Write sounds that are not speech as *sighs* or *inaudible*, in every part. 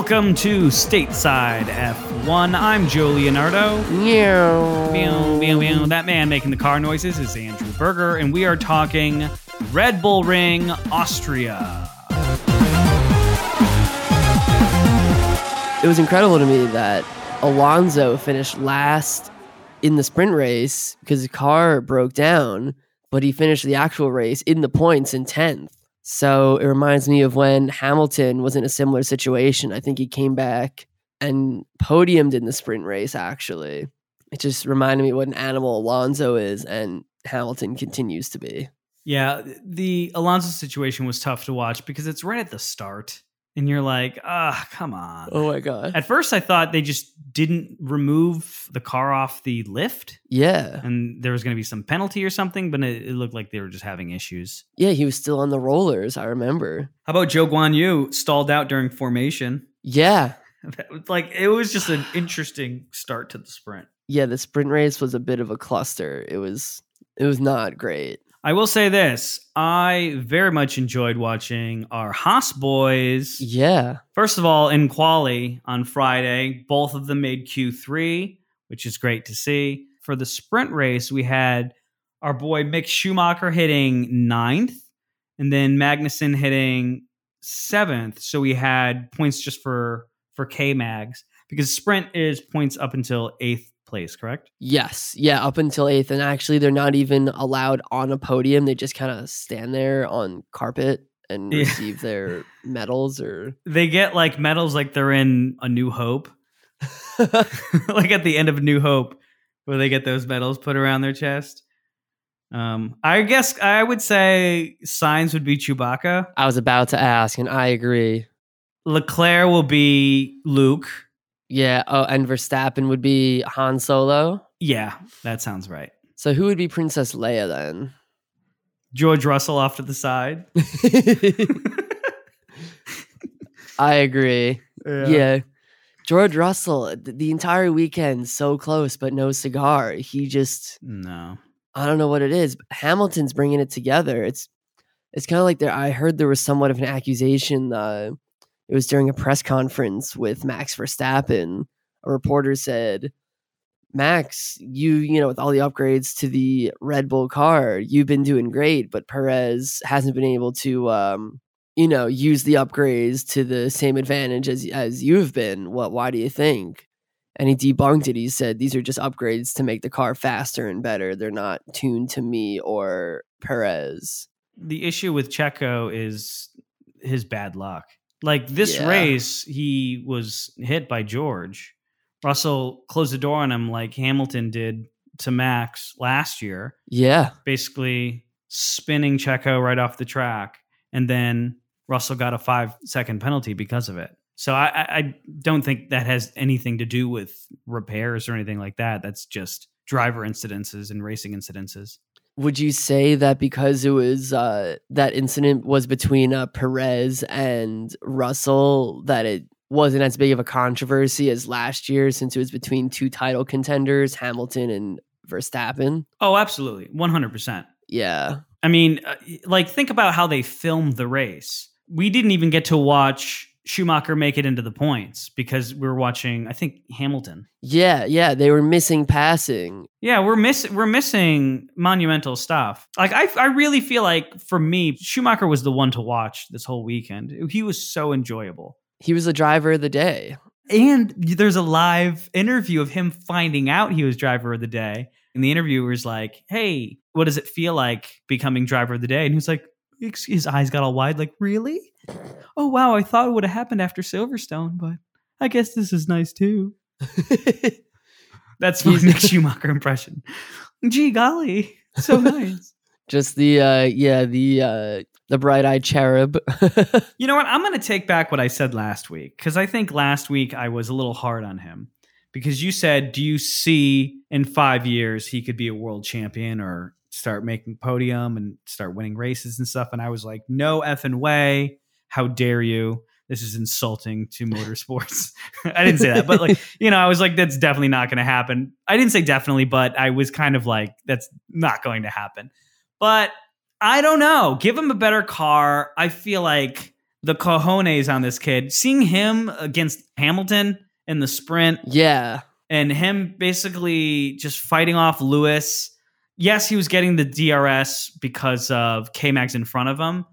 Welcome to Stateside F1. I'm Joe Leonardo. Meow, meow, meow. Meow. That man making the car noises is Andrew Berger, and we are talking Red Bull Ring, Austria. It was incredible to me that Alonso finished last in the sprint race because the car broke down, but he finished the actual race in the points in 10th. So it reminds me of when Hamilton was in a similar situation. I think he came back and podiumed in the sprint race, actually. It just reminded me what an animal Alonso is and Hamilton continues to be. Yeah, the Alonso situation was tough to watch because it's right at the start and you're like, ah, come on. Oh my god. At first, I thought they just didn't remove the car off the lift, Yeah. and there was going to be some penalty or something, but it, it looked like they were just having issues. Yeah, he was still on the rollers, I remember. How about Zhou Guanyu stalled out during formation? Yeah. *laughs* Like it was just an interesting start to the sprint. Yeah, the sprint race was a bit of a cluster. It was it was not great. I will say this: I very much enjoyed watching our Haas boys. Yeah. First of all, in quali on Friday, both of them made Q3, which is great to see. For the sprint race, we had our boy Mick Schumacher hitting ninth, and then Magnussen hitting seventh. So we had points just for for K Mags because sprint is points up until eighth place, correct? Yes. Yeah, up until 8th and actually they're not even allowed on a podium. They just kind of stand there on carpet and Yeah. receive their *laughs* medals or They get like medals like they're in A New Hope, *laughs* *laughs* like at the end of New Hope, where they get those medals put around their chest. Um, I guess I would say Sainz would be Chewbacca. I was about to ask and I agree. Leclerc will be Luke. Yeah, oh and Verstappen would be Han Solo. Yeah, that sounds right. So who would be Princess Leia then? George Russell off to the side. *laughs* *laughs* I agree. Yeah. George Russell, the entire weekend, so close, but no cigar. He just, No. I don't know what it is. Hamilton's bringing it together. It's, it's kind of like there. I heard there was somewhat of an accusation. Uh, it was during a press conference with Max Verstappen. A reporter said, "Max, you, you know, with all the upgrades to the Red Bull car, you've been doing great, but Perez hasn't been able to." Um, you know, use the upgrades to the same advantage as as you've been. What? Why do you think? And he debunked it. He said these are just upgrades to make the car faster and better. They're not tuned to me or Perez. The issue with Checo is his bad luck. Like this Yeah. race, he was hit by George. Russell closed the door on him like Hamilton did to Max last year. Yeah, basically spinning Checo right off the track, and then Russell got a five second penalty because of it. So I, I, I don't think that has anything to do with repairs or anything like that. That's just driver incidences and racing incidences. Would you say that because it was uh, that incident was between uh, Perez and Russell that it wasn't as big of a controversy as last year since it was between two title contenders, Hamilton and Verstappen? Oh, absolutely, one hundred percent. Yeah, I mean, uh, like think about how they filmed the race. We didn't even get to watch Schumacher make it into the points because we were watching, I think, Hamilton. yeah, yeah. They were missing passing. Yeah, we're missing we're missing monumental stuff. Like I I really feel like for me, Schumacher was the one to watch this whole weekend. He was so enjoyable. He was the driver of the day. And there's a live interview of him finding out he was driver of the day. And the interviewer's like, "Hey, what does it feel like becoming driver of the day?" And he's like, his his eyes got all wide, like, "Really? Oh wow, I thought it would have happened after Silverstone, but I guess this is nice too." That's my Mick Schumacher impression. Gee golly, so nice. *laughs* Just the uh, yeah the uh, the bright eyed cherub. *laughs* You know what? I'm going to take back what I said last week because I think last week I was a little hard on him because you said, Do you see in five years he could be a world champion or start making podium and start winning races and stuff? And I was like, No effing way. How dare you? This is insulting to motorsports. *laughs* I didn't say that, but like, you know, I was like, that's definitely not going to happen. I didn't say definitely, but I was kind of like, that's not going to happen. But I don't know. Give him a better car. I feel like the cojones on this kid. Seeing him against Hamilton in the sprint Yeah. and him basically just fighting off Lewis. Yes, he was getting the DRS because of K Mags in front of him.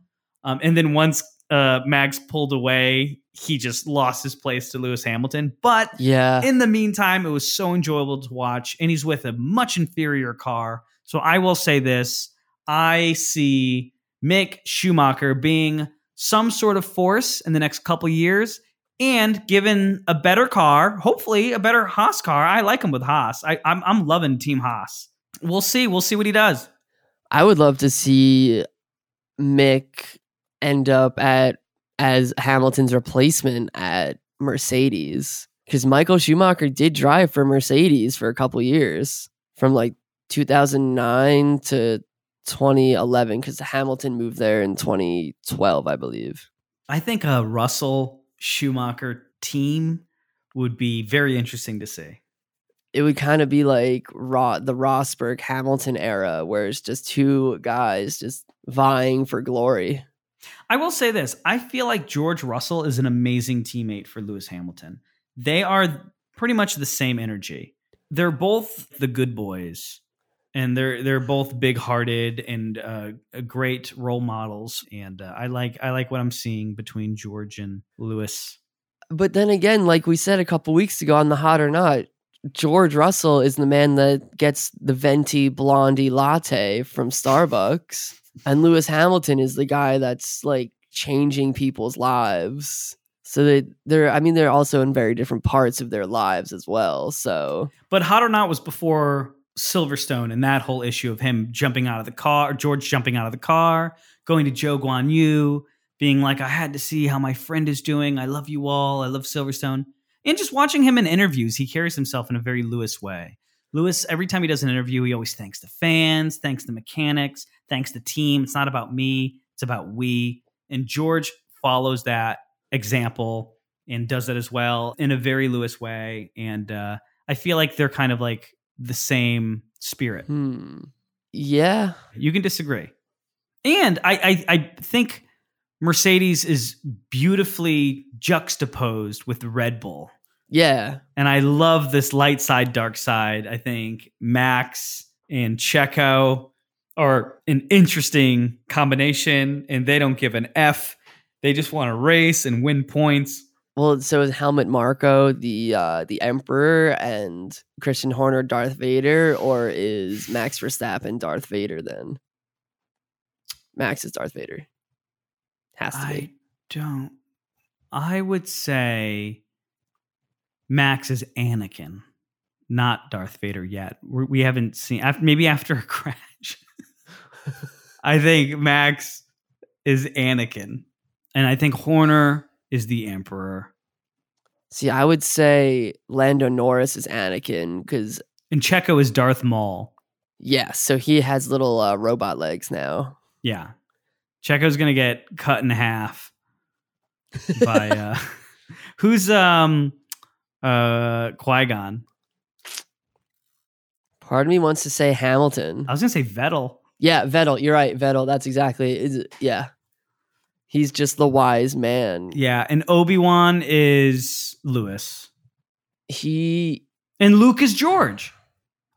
Um, and then once uh, Mags pulled away, he just lost his place to Lewis Hamilton. But Yeah. in the meantime, it was so enjoyable to watch, and he's with a much inferior car. So I will say this I see Mick Schumacher being some sort of force in the next couple years. And given a better car, hopefully a better Haas car, I like him with Haas. I, I'm I'm loving Team Haas. We'll see. We'll see what he does. I would love to see Mick end up at as Hamilton's replacement at Mercedes because Michael Schumacher did drive for Mercedes for a couple years from like 2009 to 2011 because Hamilton moved there in 2012, I believe. I think a Russell Schumacher team would be very interesting to see. It would kind of be like Ro- the Rosberg Hamilton era, where it's just two guys just vying for glory. I will say this. I feel like George Russell is an amazing teammate for Lewis Hamilton. They are pretty much the same energy. They're both the good boys and they're they're both big-hearted and uh, great role models and uh, I like I like what I'm seeing between George and Lewis. But then again, like we said a couple weeks ago on the Hot or Not, George Russell is the man that gets the venti blondie latte from Starbucks, and Lewis Hamilton is the guy that's like changing people's lives. So they they're I mean they're also in very different parts of their lives as well. So But Hot or Not was before Silverstone and that whole issue of him jumping out of the car, George jumping out of the car, going to Zhou Guanyu, being like, I had to see how my friend is doing. I love you all. I love Silverstone. And just watching him in interviews, he carries himself in a very Lewis way. Lewis, every time he does an interview, he always thanks the fans, thanks the mechanics, thanks the team. It's not about me, it's about we. And George follows that example and does that as well in a very Lewis way. And uh, I feel like they're kind of like the same spirit. hmm. Yeah. You can disagree. And I, I, I think Mercedes is beautifully juxtaposed with Red Bull. Yeah. And I love this light side, dark side. I think Max and Checo are an interesting combination, and they don't give an F. They just want to race and win points. Well, so is Helmut Marko the uh, the Emperor and Christian Horner Darth Vader, or is Max Verstappen Darth Vader then? Max is Darth Vader. Has to I be. don't. I would say Max is Anakin, not Darth Vader yet. We're, we haven't seen after, maybe after a crash. *laughs* I think Max is Anakin, and I think Horner is the Emperor, See, I would say Lando Norris is Anakin because and Checo is Darth Maul. yeah, so he has little uh, robot legs now. Yeah, Checo's gonna get cut in half by *laughs* uh, *laughs* who's um uh Qui Gon. Part of me wants to say Hamilton. I was gonna say Vettel. Yeah, Vettel. You're right, Vettel. That's exactly. Yeah, he's just the wise man. Yeah, and Obi Wan is Lewis, He and Luke is George.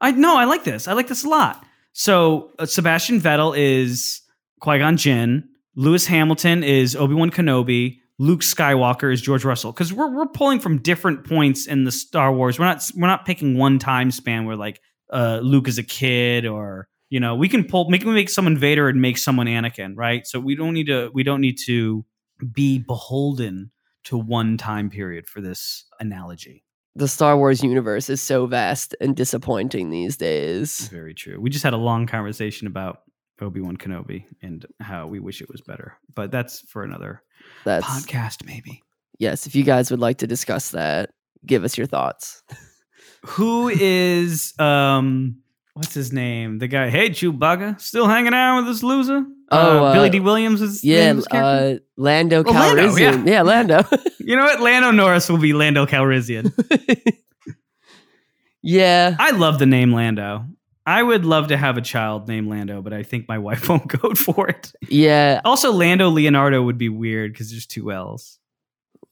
I no, I like this. I like this a lot. So uh, Sebastian Vettel is Qui Gon Jinn. Lewis Hamilton is Obi Wan Kenobi. Luke Skywalker is George Russell. Because we're we're pulling from different points in the Star Wars. We're not we're not picking one time span where like uh, Luke is a kid or you know we can pull make me make someone Vader and make someone Anakin, right? So we don't need to we don't need to be beholden to one time period for this analogy. the Star Wars universe is so vast and disappointing these days. Very true. We just had a long conversation about Obi Wan Kenobi and how we wish it was better, but that's for another That's podcast, maybe. yes. If you guys would like to discuss that, give us your thoughts. *laughs* Who is um what's his name? The guy, hey Chewbacca, still hanging out with this loser? Oh, uh, Billy Dee Williams is Yeah, name of his uh, Lando Oh, Lando, Calrissian. yeah. *laughs* Lando. you know what? Lando Norris will be Lando Calrissian. *laughs* yeah, I love the name Lando. I would love to have a child named Lando, but I think my *laughs* wife won't go for it. Yeah, Also, Lando Leonardo would be weird because there's two L's.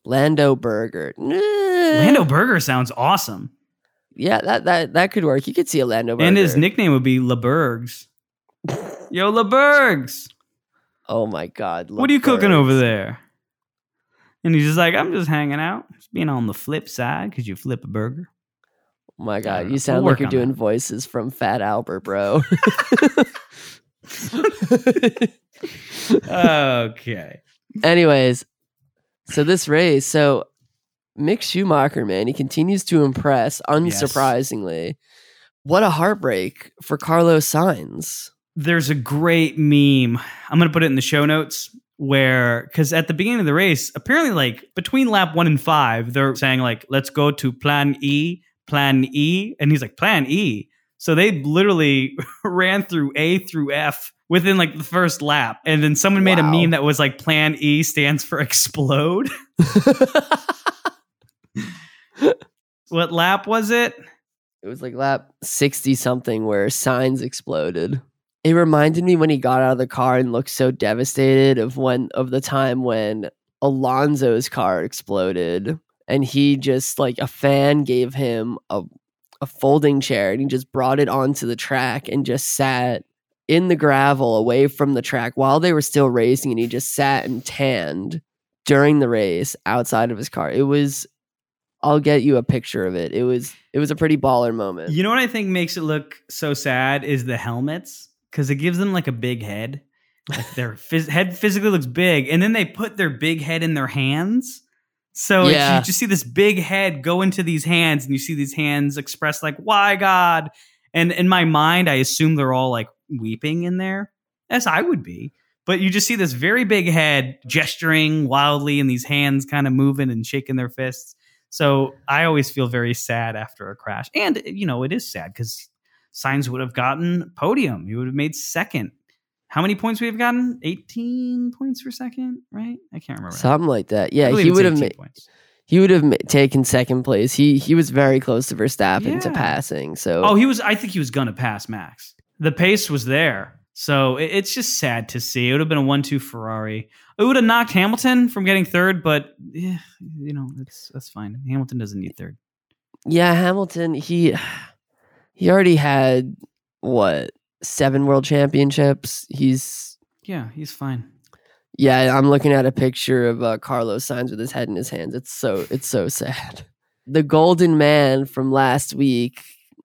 Lando Burger. Lando Burger sounds awesome. Yeah, that that that could work. You could see a Lando Burger. And his nickname would be LeBurgs. *laughs* Yo, LeBurgs, Oh my god. what are you cooking over there? And he's just like, I'm just hanging out, just being on the flip side because you flip a burger. Oh my god, you sound We'll like you're doing that. voices from Fat Albert, bro. *laughs* okay. Anyways, so this race, so Mick Schumacher, man, he continues to impress, unsurprisingly. What a heartbreak for Carlos Sainz. There's a great meme. I'm going to put it in the show notes where, because at the beginning of the race, apparently, like between lap one and five, they're saying, like, let's go to plan E, plan E. And he's like, plan E. So they literally *laughs* ran through A through F within like the first lap. And then someone made a meme that was like, plan E stands for explode. *laughs* what lap was it? It was like lap 60 something where Sainz exploded. It reminded me when he got out of the car and looked so devastated of when of the time when Alonso's car exploded and he just like a fan gave him a a folding chair and he just brought it onto the track and just sat in the gravel away from the track while they were still racing and he just sat and tanned during the race outside of his car. It was I'll get you a picture of it. It was it was a pretty baller moment. You know what I think makes it look so sad is the helmets because it gives them like a big head. Like their phys- head physically looks big, and then they put their big head in their hands. So Yeah. you just see this big head go into these hands, and you see these hands express like "Why God?" And in my mind, I assume they're all like weeping in there, as I would be. But you just see this very big head gesturing wildly, and these hands kind of moving and shaking their fists. So I always feel very sad after a crash. And, you know, it is sad because Sainz would have gotten podium. He would have made second. How many points we have gotten? 18 points for second, right? I can't remember. Something like that. Yeah, he would have 18 ma- points. he would have ma- taken second place. He he was very close to Verstappen to passing. So Oh, he was, I think he was going to pass Max. The pace was there. So it, it's just sad to see. It would have been a 1 2 Ferrari. It would have knocked Hamilton from getting third, but, yeah, you know, that's, that's fine. Hamilton doesn't need third. yeah, Hamilton he *sighs* he already had what seven world championships. He's Yeah, he's fine. yeah. I'm looking at a picture of uh, Carlos Sainz with his head in his hands. It's so it's so sad. The Golden Man from last week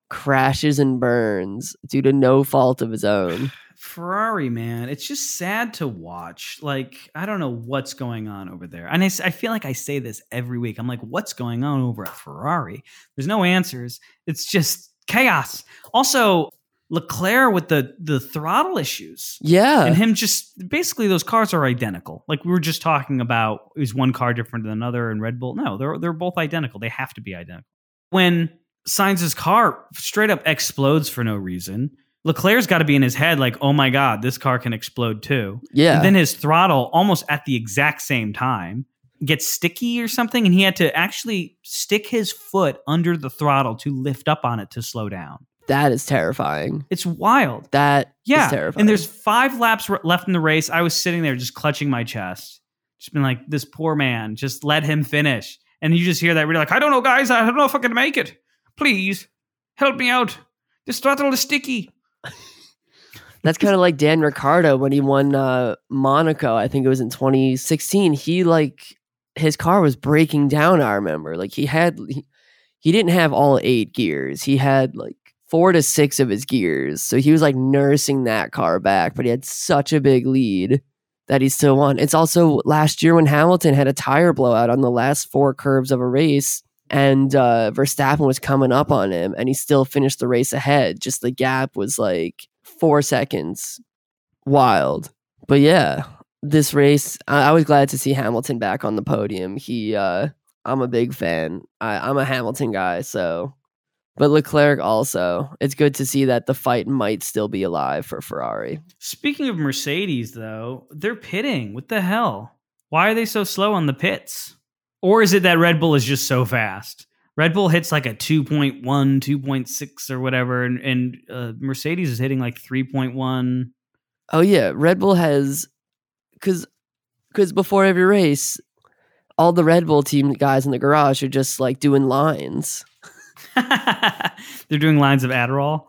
crashes and burns due to no fault of his own. Ferrari, man, it's just sad to watch. Like, I don't know what's going on over there. And I feel like I say this every week. I'm like, what's going on over at Ferrari? There's no answers. It's just chaos. Also, Leclerc with the the throttle issues. Yeah, And him just basically those cars are identical. Like we were just talking about is one car different than another in Red Bull? No, they're they're both identical. They have to be identical. When Sainz's car straight up explodes for no reason, Leclerc's got to be in his head like, "Oh my god, this car can explode too." yeah. And then his throttle almost at the exact same time gets sticky or something and he had to actually stick his foot under the throttle to lift up on it to slow down. That is terrifying. It's wild. That Yeah, terrifying. and there's five laps re- left in the race. I was sitting there just clutching my chest, just been like, "This poor man, just let him finish." And you just hear that, we're like, "I don't know, guys. I don't know if I can make it. Please help me out. This throttle is sticky." *laughs* That's kind of like Dan Ricciardo when he won uh, Monaco. I think it was in 2016. He like his car was breaking down. I remember like he had he, he didn't have all eight gears. He had like four to six of his gears. So he was like nursing that car back, but he had such a big lead that he still won. It's also last year when Hamilton had a tire blowout on the last four curves of a race. And uh, Verstappen was coming up on him, and he still finished the race ahead. Just the gap was like four seconds. Wild. But yeah, this race, I, I was glad to see Hamilton back on the podium. He, uh, I'm a big fan. I, I'm a Hamilton guy, so. But Leclerc also. It's good to see that the fight might still be alive for Ferrari. Speaking of Mercedes, though, they're pitting. What the hell? Why are they so slow on the pits? Or is it that Red Bull is just so fast? Red Bull hits like a 2.1, 2.6 or whatever, and, and uh, Mercedes is hitting like 3.1. Oh yeah, Red Bull has because because before every race, all the Red Bull team guys in the garage are just like doing lines. *laughs* They're doing lines of Adderall.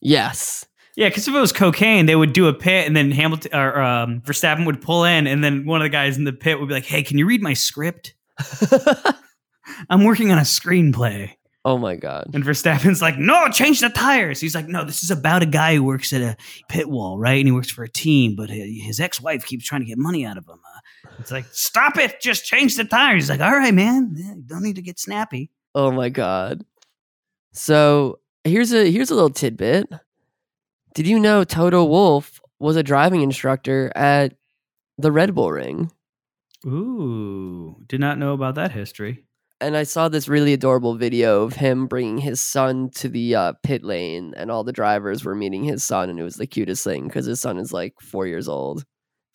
Yes. Yeah, because if it was cocaine, they would do a pit, and then Hamilton or um, Verstappen would pull in, and then one of the guys in the pit would be like, "Hey, can you read my script? *laughs* I'm working on a screenplay." oh my god. And Verstappen's like, "No, change the tires." He's like, "No, this is about a guy who works at a pit wall, right? And he works for a team, but his ex-wife keeps trying to get money out of him." Uh, it's like, "Stop it! Just change the tires." He's like, "All right, man, yeah, don't need to get snappy." Oh my god. So here's a here's a little tidbit. Did you know Toto Wolff was a driving instructor at the Red Bull Ring? Ooh, did not know about that history. And I saw this really adorable video of him bringing his son to the uh, pit lane, and all the drivers were meeting his son, and it was the cutest thing because his son is like four years old.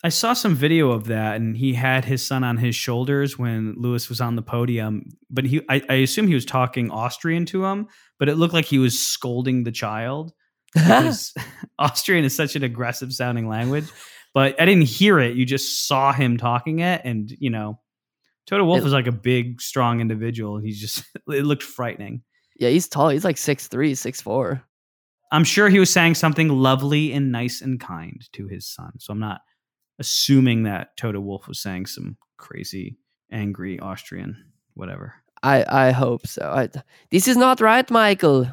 I saw some video of that, and he had his son on his shoulders when Lewis was on the podium. But he, I, I assume he was talking Austrian to him, but it looked like he was scolding the child *laughs* *laughs* Austrian is such an aggressive sounding language. But I didn't hear it. You just saw him talking it, and you know, Toto Wolff It- is like a big, strong individual. He's just *laughs* it looked frightening. yeah, he's tall. He's like six three, six four. I'm sure he was saying something lovely and nice and kind to his son. So I'm not assuming that Toto Wolff was saying some crazy, angry Austrian, whatever. I I hope so. I, this is not right, Michael.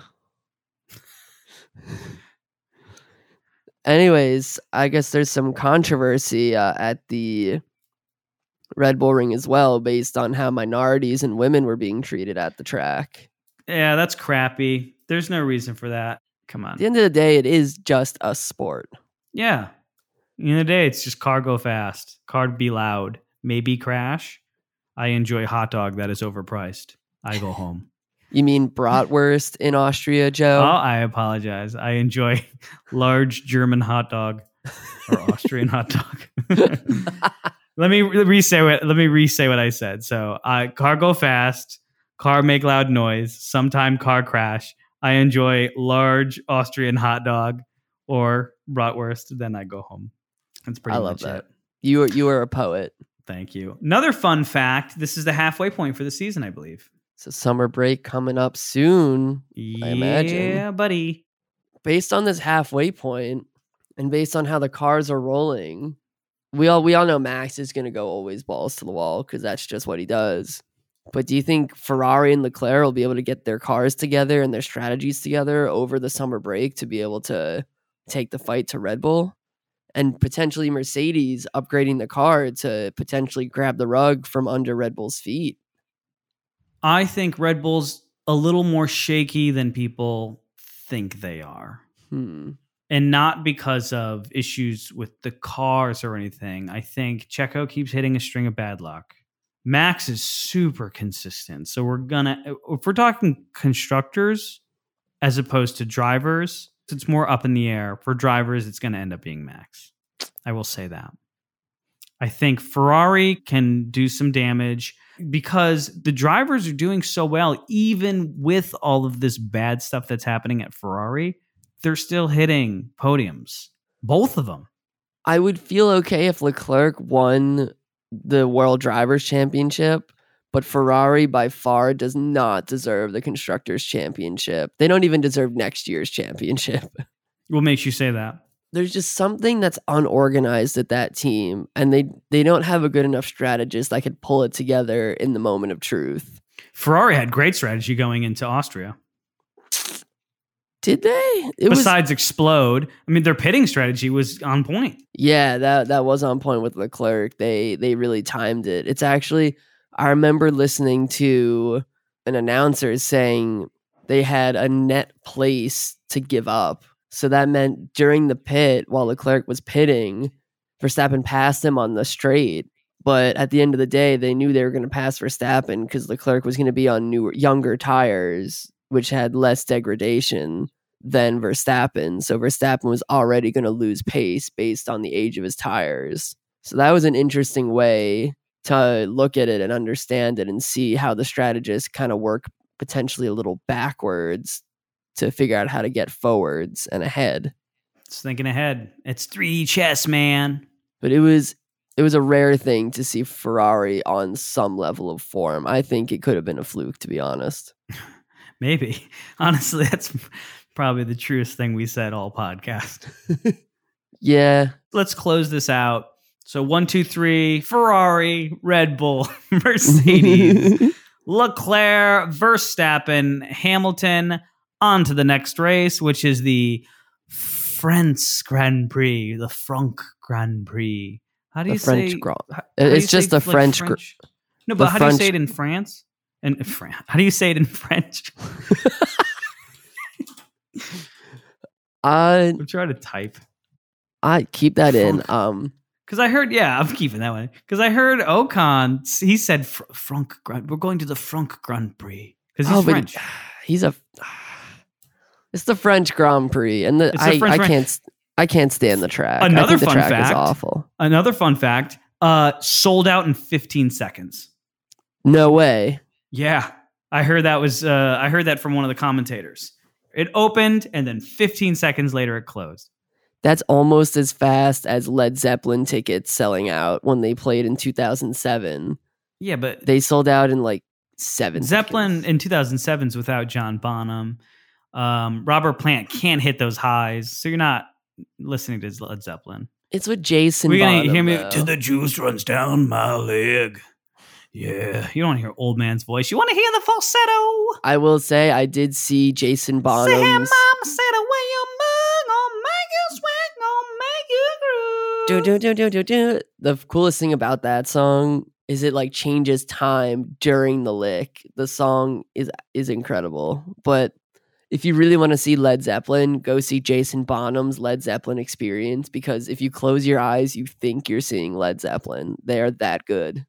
Anyways, I guess there's some controversy uh, at the Red Bull Ring as well, based on how minorities and women were being treated at the track. Yeah, that's crappy. There's no reason for that. Come on. At the end of the day, it is just a sport. Yeah. In the, the day, it's just car go fast, car be loud, maybe crash. I enjoy hot dog that is overpriced. I go home. *laughs* You mean bratwurst in Austria, Joe? Oh, I apologize. I enjoy *laughs* large German hot dog or *laughs* Austrian hot dog. let me re-say what let me re-say what I said. So, uh, car go fast, car make loud noise, sometime car crash. I enjoy large Austrian hot dog or bratwurst. Then I go home. That's pretty I love much that. it. You are you are a poet. Thank you. Another fun fact: this is the halfway point for the season, I believe. So summer break coming up soon. yeah, imagine. Yeah, buddy. based on this halfway point and based on how the cars are rolling, we all we all know Max is going to go always balls to the wall because that's just what he does. But do you think Ferrari and Leclerc will be able to get their cars together and their strategies together over the summer break to be able to take the fight to Red Bull? And potentially Mercedes upgrading the car to potentially grab the rug from under Red Bull's feet. I think Red Bull's a little more shaky than people think they are. Hmm. And not because of issues with the cars or anything. I think Checo keeps hitting a string of bad luck. Max is super consistent. So we're going to, if we're talking constructors as opposed to drivers, it's more up in the air. For drivers, it's going to end up being Max. I will say that. I think Ferrari can do some damage because the drivers are doing so well, even with all of this bad stuff that's happening at Ferrari, they're still hitting podiums. Both of them. I would feel okay if Leclerc won the World Drivers' Championship, but Ferrari by far does not deserve the Constructors' Championship. They don't even deserve next year's championship. *laughs* What makes you say that? There's just something that's unorganized at that team, and they they don't have a good enough strategist that could pull it together in the moment of truth. Ferrari had great strategy going into Austria. Did they? It was Besides explode, I mean, their pitting strategy was on point. Yeah, that that was on point with Leclerc. They they really timed it. It's actually I remember listening to an announcer saying they had a net place to give up. So that meant during the pit while Leclerc was pitting, Verstappen passed him on the straight. But at the end of the day, they knew they were going to pass Verstappen because Leclerc was going to be on newer, younger tires, which had less degradation than Verstappen. So Verstappen was already going to lose pace based on the age of his tires. So that was an interesting way to look at it and understand it and see how the strategists kind of work potentially a little backwards to figure out how to get forwards and ahead. It's thinking ahead. It's three chess, man. But it was it was a rare thing to see Ferrari on some level of form. I think it could have been a fluke, to be honest. *laughs* Maybe. *laughs* Honestly, that's probably the truest thing we said all podcast. *laughs* yeah. Let's close this out. So one, two, three, Ferrari, Red Bull, *laughs* Mercedes, *laughs* Leclerc, Verstappen, Hamilton, on to the next race, which is the France Grand Prix, the Franck Grand Prix. How do the you French say? Grand. how- how It's just the French gr- No, but how do you say it in France? In France, how do you say it in French? *laughs* I I'm trying to type I keep that in. Um, because I heard. Yeah, I'm keeping that one because I heard Ocon. He said Fr- Franck Grand. We're going to the Franck Grand Prix because he's oh, French. *sighs* he's a. *sighs* It's the French Grand Prix, and the, I, French I can't I can't stand the track. Another fun track fact. is awful. Another fun fact: uh, sold out in 15 seconds. No way. Yeah, I heard that was. Uh, I heard that from one of the commentators. It opened and then 15 seconds later it closed. That's almost as fast as Led Zeppelin tickets selling out when they played in 2007. Yeah, but They sold out in like seven. Zeppelin seconds. in 2007's without John Bonham. Um, Robert Plant can't hit those highs, so you're not listening to Led Zeppelin. It's with Jason. We're gonna Bonham, hear me though. till the juice runs down my leg. Yeah, you don't want to hear old man's voice. You want to hear the falsetto. I will say I did see Jason Bonham. Say, mama said away your mug, gonna make you sweat, gonna make you groove. Do, do, do, do, do, do. The coolest thing about that song is it like changes time during the lick. The song is is incredible. But if you really want to see Led Zeppelin, go see Jason Bonham's Led Zeppelin experience because if you close your eyes, you think you're seeing Led Zeppelin. They are that good.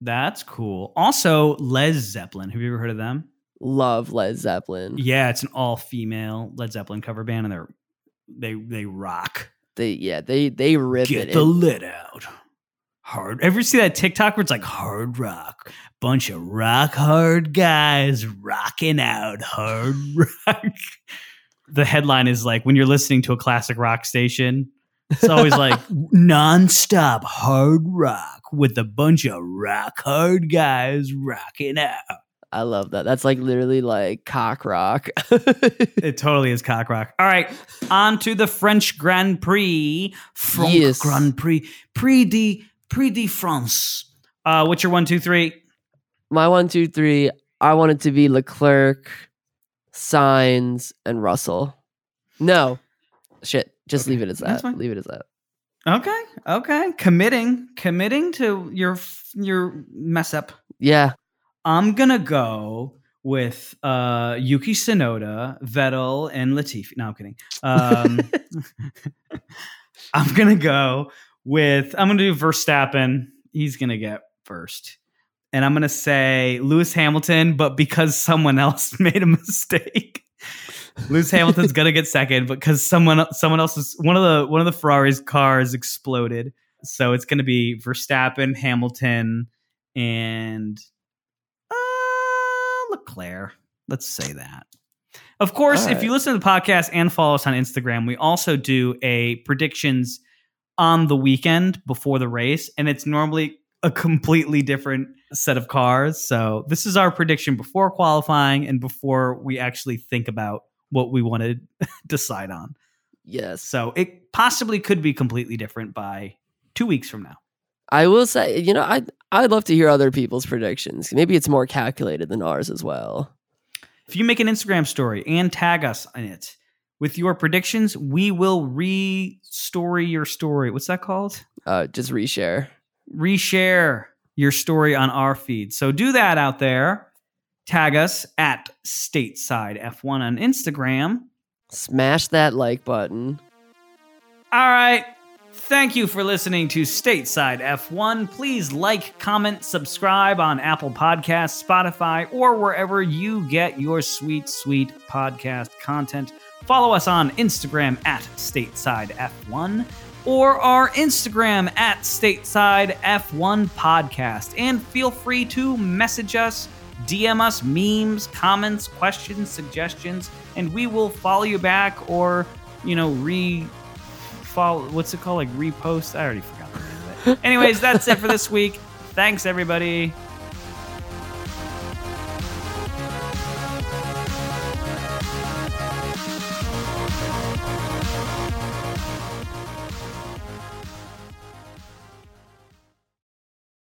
That's cool. Also, Lez Zeppelin. Have you ever heard of them? Love Led Zeppelin. Yeah, it's an all-female Led Zeppelin cover band, and they're they they rock. They yeah, they they rip Get it. the in. lid out. Hard. Ever see that TikTok where it's like hard rock? Bunch of rock hard guys rocking out hard *laughs* rock. The headline is like when you're listening to a classic rock station, it's always like *laughs* nonstop hard rock with a bunch of rock hard guys rocking out. I love that. That's like literally like cock rock. *laughs* It totally is cock rock. All right, on to the French Grand Prix. French Yes. Grand Prix. Prix de Prix de France. Uh, what's your one, two, three? My one, two, three. I want it to be Leclerc, Sainz, and Russell. No, shit. Just Okay, leave it as that. Leave it as that. Okay, okay. Committing, committing to your your mess up. Yeah. I'm gonna go with uh, Yuki Tsunoda, Vettel, and Latifi. No, I'm kidding. Um, *laughs* I'm gonna go with I'm gonna do Verstappen. He's gonna get first, and I'm gonna say Lewis Hamilton, but because someone else *laughs* made a mistake. Lewis Hamilton's gonna get second, but because someone someone else is one of the one of the Ferrari's cars exploded, so it's gonna be Verstappen, Hamilton, and Leclerc. Let's say that. Of course, All if you listen to the podcast and follow us on Instagram, we also do a predictions on the weekend before the race, and it's normally a completely different set of cars. So this is our prediction before qualifying and before we actually think about what we want to *laughs* decide on. Yes. So it possibly could be completely different by two weeks from now. I will say, you know, I I'd love to hear other people's predictions. Maybe it's more calculated than ours as well. If you make an Instagram story and tag us in it with your predictions, we will re-story your story. What's that called? Uh, just reshare. Reshare your story on our feed. So do that out there. Tag us at Stateside F1 on Instagram. Smash that like button. All right. Thank you for listening to Stateside F1. Please like, comment, subscribe on Apple Podcasts, Spotify, or wherever you get your sweet, sweet podcast content. Follow us on Instagram at Stateside F1 or our Instagram at Stateside F1 Podcast. And feel free to message us DM us memes, comments, questions, suggestions, and we will follow you back or, you know, re follow what's it called? Like repost? I already forgot the name of it. Anyways, that's it for this week. Thanks everybody.